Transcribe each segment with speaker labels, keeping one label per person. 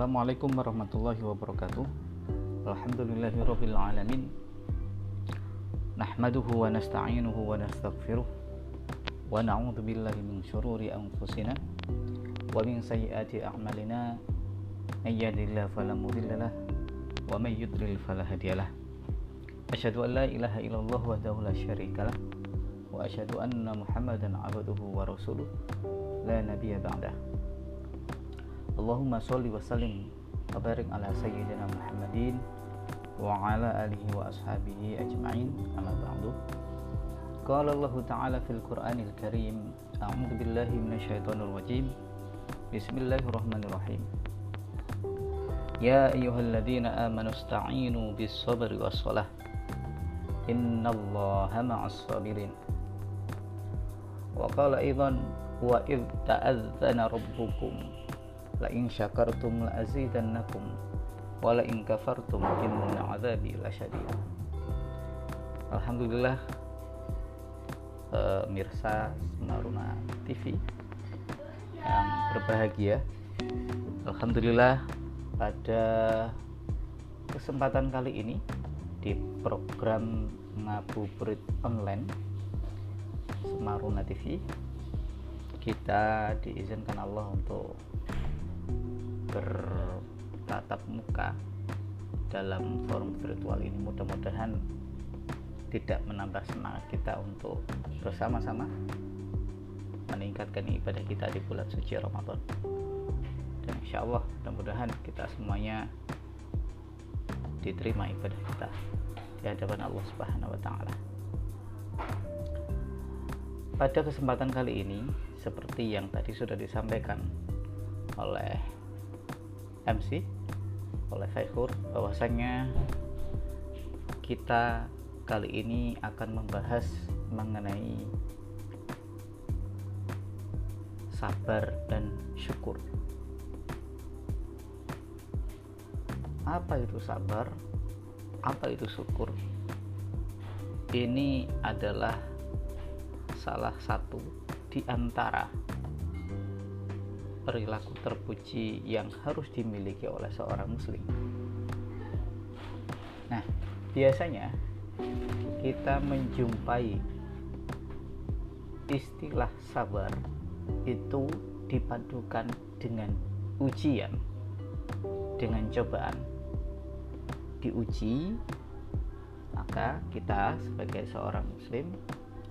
Speaker 1: Assalamualaikum warahmatullahi wabarakatuh. Alhamdulillahirabbil alamin. Nahmaduhu wa nasta'inuhu wa nastaghfiruh. Wa na'udzu billahi min syururi anfusina wa min sayyiati a'malina. May yahdihillahu wa may yudlil fala Asyhadu an la ilaha illallah wahdahu la syarikalah wa asyhadu anna Muhammadan 'abduhu wa rasuluh. La nabiyya ba'dah Allahumma sholli wa sallim وبارك على سيدنا محمد وعلى آله وأصحابه أجمعين. أما بعد قال الله تعالى في القرآن الكريم أعوذ بالله من الشيطان الرجيم. بسم الله الرحمن الرحيم. يا أيها الذين آمنوا استعينوا بالصبر والصلاة. إن الله مع الصابرين. وقال أيضا وإذ تأذن ربكم la in syakartum la azidannakum wa la in kafartum inna azabi lasyadid Alhamdulillah uh, Mirsa Semaruna TV yang berbahagia. Alhamdulillah pada kesempatan kali ini di program ngabuburit online Semaruna TV kita diizinkan Allah untuk bertatap muka dalam forum virtual ini mudah-mudahan tidak menambah semangat kita untuk bersama-sama meningkatkan ibadah kita di bulan suci Ramadan dan insya Allah mudah-mudahan kita semuanya diterima ibadah kita di hadapan Allah Subhanahu wa taala. Pada kesempatan kali ini seperti yang tadi sudah disampaikan oleh MC oleh Faihur bahwasanya kita kali ini akan membahas mengenai sabar dan syukur. Apa itu sabar? Apa itu syukur? Ini adalah salah satu di antara perilaku terpuji yang harus dimiliki oleh seorang muslim. Nah, biasanya kita menjumpai istilah sabar itu dipadukan dengan ujian, dengan cobaan. Diuji, maka kita sebagai seorang muslim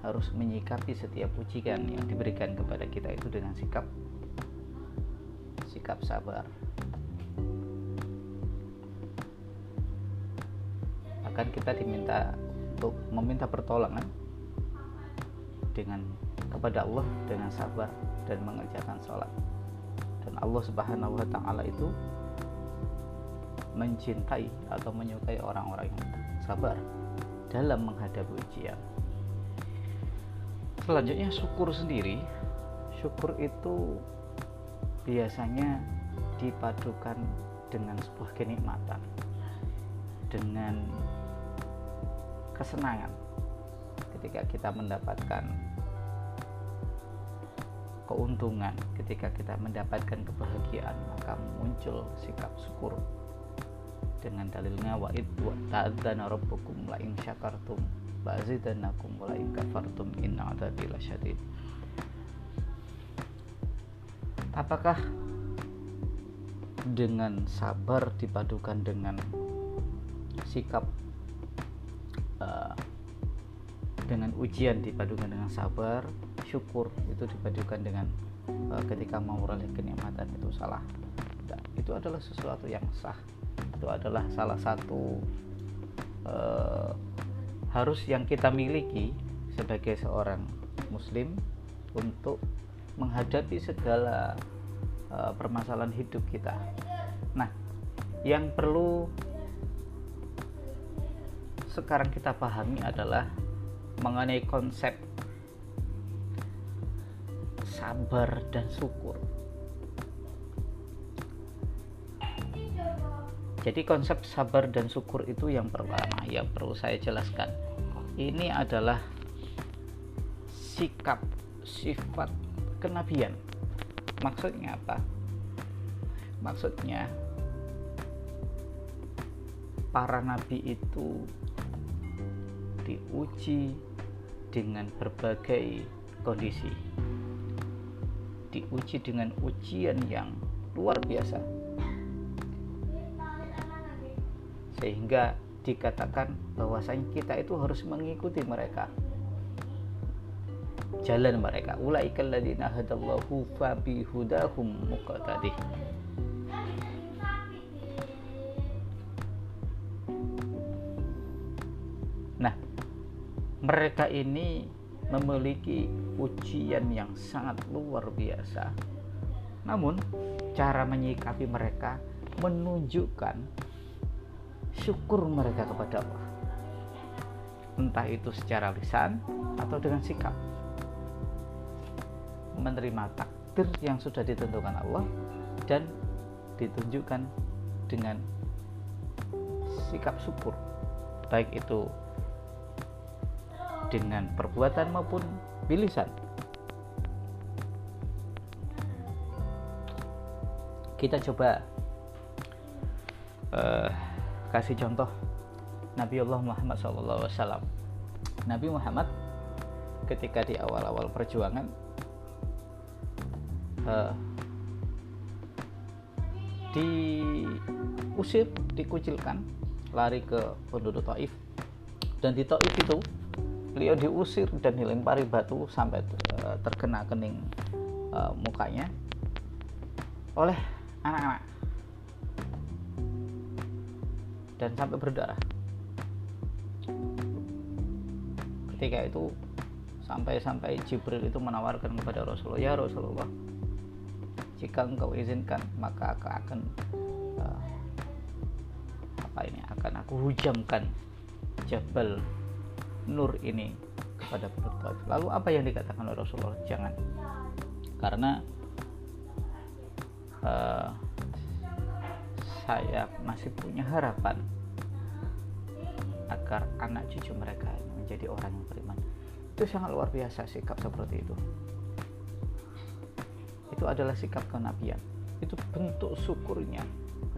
Speaker 1: harus menyikapi setiap ujian yang diberikan kepada kita itu dengan sikap sikap sabar. Bahkan kita diminta untuk meminta pertolongan dengan kepada Allah dengan sabar dan mengerjakan sholat. Dan Allah Subhanahu wa taala itu mencintai atau menyukai orang-orang yang sabar dalam menghadapi ujian. Selanjutnya syukur sendiri. Syukur itu biasanya dipadukan dengan sebuah kenikmatan. Dengan kesenangan ketika kita mendapatkan keuntungan ketika kita mendapatkan kebahagiaan maka muncul sikap syukur. Dengan dalilnya wa id wa ta'adzana rabbukum syakartum kafartum inna apakah dengan sabar dipadukan dengan sikap uh, dengan ujian dipadukan dengan sabar syukur itu dipadukan dengan uh, ketika mau kenikmatan itu salah? Nah, itu adalah sesuatu yang sah. Itu adalah salah satu uh, harus yang kita miliki sebagai seorang muslim untuk menghadapi segala uh, permasalahan hidup kita. Nah, yang perlu sekarang kita pahami adalah mengenai konsep sabar dan syukur. Jadi konsep sabar dan syukur itu yang pertama yang perlu saya jelaskan. Ini adalah sikap sifat kenabian. Maksudnya apa? Maksudnya para nabi itu diuji dengan berbagai kondisi. Diuji dengan ujian yang luar biasa. Sehingga dikatakan bahwasanya kita itu harus mengikuti mereka jalan mereka ulaikal ladzina hadallahu fa bi hudahum muqtadih Nah, mereka ini memiliki ujian yang sangat luar biasa. Namun, cara menyikapi mereka menunjukkan syukur mereka kepada Allah. Entah itu secara lisan atau dengan sikap. Menerima takdir yang sudah ditentukan Allah dan ditunjukkan dengan sikap syukur. Baik itu dengan perbuatan maupun bilisan. Kita coba uh, kasih contoh Nabi Allah Muhammad SAW. Nabi Muhammad ketika di awal-awal perjuangan uh, diusir, dikucilkan, lari ke penduduk Taif. Dan di Taif itu beliau diusir dan dilempari batu sampai eh, terkena kening uh, mukanya oleh anak-anak. Dan sampai berdarah. Ketika itu sampai-sampai Jibril itu menawarkan kepada Rasulullah ya Rasulullah jika engkau izinkan maka aku akan uh, apa ini akan aku hujamkan Jabal nur ini kepada penduduk Lalu apa yang dikatakan oleh Rasulullah? Jangan. Karena uh, saya masih punya harapan agar anak cucu mereka menjadi orang yang beriman. Itu sangat luar biasa sikap seperti itu. Itu adalah sikap kenabian. Itu bentuk syukurnya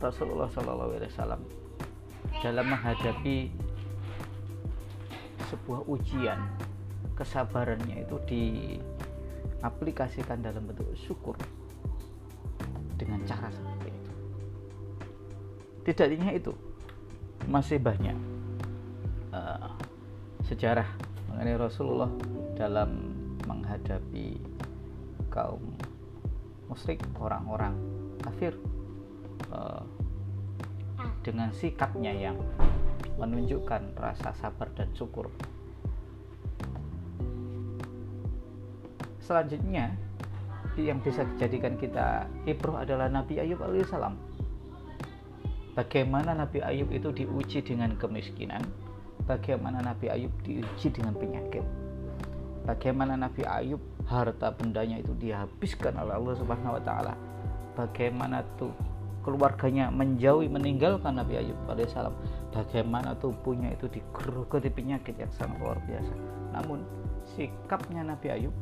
Speaker 1: Rasulullah SAW dalam menghadapi sebuah ujian kesabarannya itu diaplikasikan dalam bentuk syukur dengan cara seperti itu tidak hanya itu masih banyak uh, sejarah mengenai Rasulullah dalam menghadapi kaum musyrik orang-orang kafir uh, dengan sikapnya yang menunjukkan rasa sabar dan syukur. Selanjutnya, yang bisa dijadikan kita ibroh adalah Nabi Ayub alaihissalam. Bagaimana Nabi Ayub itu diuji dengan kemiskinan, bagaimana Nabi Ayub diuji dengan penyakit, bagaimana Nabi Ayub harta bendanya itu dihabiskan oleh Allah Subhanahu wa taala. Bagaimana tuh keluarganya menjauhi meninggalkan Nabi Ayub alaihissalam bagaimana tubuhnya itu digerogoti penyakit yang sangat luar biasa namun sikapnya Nabi Ayub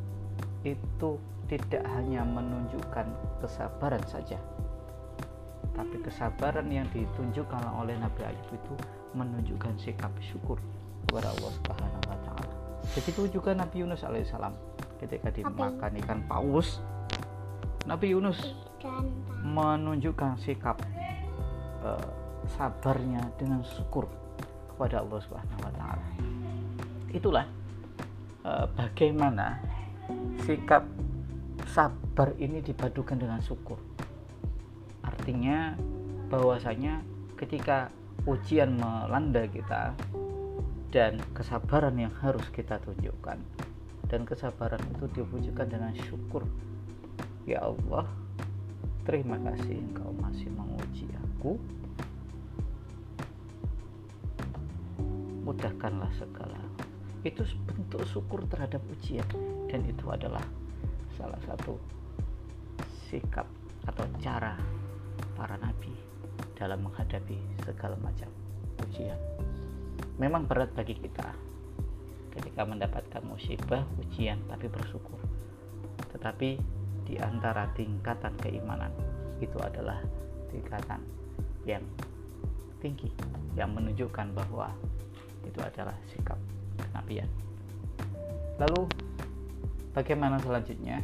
Speaker 1: itu tidak hanya menunjukkan kesabaran saja tapi kesabaran yang ditunjukkan oleh Nabi Ayub itu menunjukkan sikap syukur kepada Allah Subhanahu wa taala. Begitu juga Nabi Yunus alaihissalam ketika dimakan ikan paus Nabi Yunus menunjukkan sikap uh, sabarnya dengan syukur kepada Allah Subhanahu wa taala. Itulah uh, bagaimana sikap sabar ini dipadukan dengan syukur. Artinya bahwasanya ketika ujian melanda kita dan kesabaran yang harus kita tunjukkan dan kesabaran itu diwujudkan dengan syukur Ya Allah, terima kasih Engkau masih menguji aku. Mudahkanlah segala. Itu bentuk syukur terhadap ujian dan itu adalah salah satu sikap atau cara para nabi dalam menghadapi segala macam ujian. Memang berat bagi kita ketika mendapatkan musibah, ujian, tapi bersyukur. Tetapi di antara tingkatan keimanan itu adalah tingkatan yang tinggi yang menunjukkan bahwa itu adalah sikap kenabian. Lalu bagaimana selanjutnya?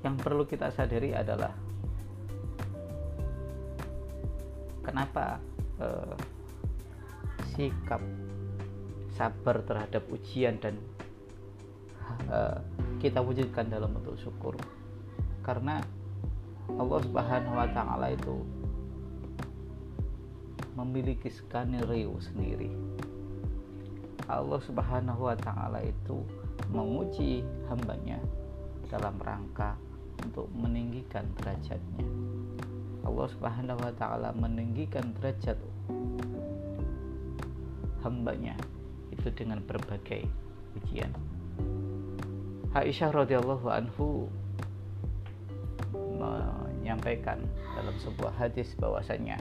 Speaker 1: Yang perlu kita sadari adalah kenapa eh, sikap sabar terhadap ujian dan eh, kita wujudkan dalam bentuk syukur karena Allah Subhanahu wa taala itu memiliki skenario sendiri. Allah Subhanahu wa taala itu menguji hambanya dalam rangka untuk meninggikan derajatnya. Allah Subhanahu wa taala meninggikan derajat hambanya itu dengan berbagai ujian. Aisyah radhiyallahu anhu menyampaikan dalam sebuah hadis bahwasanya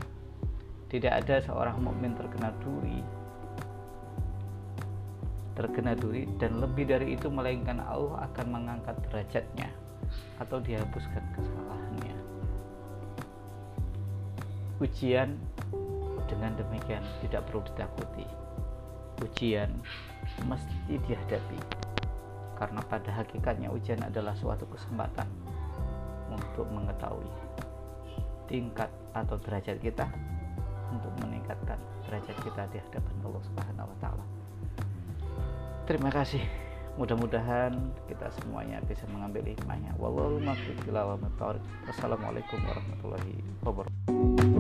Speaker 1: tidak ada seorang mukmin terkena duri terkena duri dan lebih dari itu melainkan Allah akan mengangkat derajatnya atau dihapuskan kesalahannya ujian dengan demikian tidak perlu ditakuti ujian mesti dihadapi karena pada hakikatnya ujian adalah suatu kesempatan untuk mengetahui tingkat atau derajat kita untuk meningkatkan derajat kita di hadapan Allah Subhanahu wa taala. Terima kasih. Mudah-mudahan kita semuanya bisa mengambil hikmahnya. Wallahu Wassalamualaikum warahmatullahi wabarakatuh.